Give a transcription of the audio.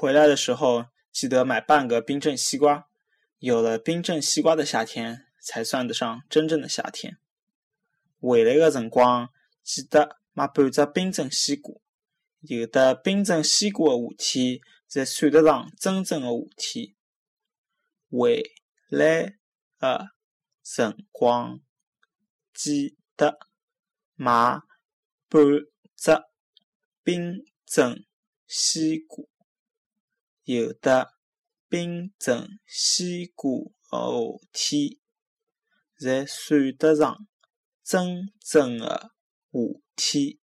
回来的时候记得买半个冰镇西瓜。有了冰镇西瓜的夏天，才算得上真正的夏天。回来的辰光记得买半只冰镇西瓜。有的冰镇西瓜的夏天，才算得上真正的夏天。回来的辰光记得买半只冰镇西瓜。有的冰镇西瓜的夏天，才算得上真正的夏天。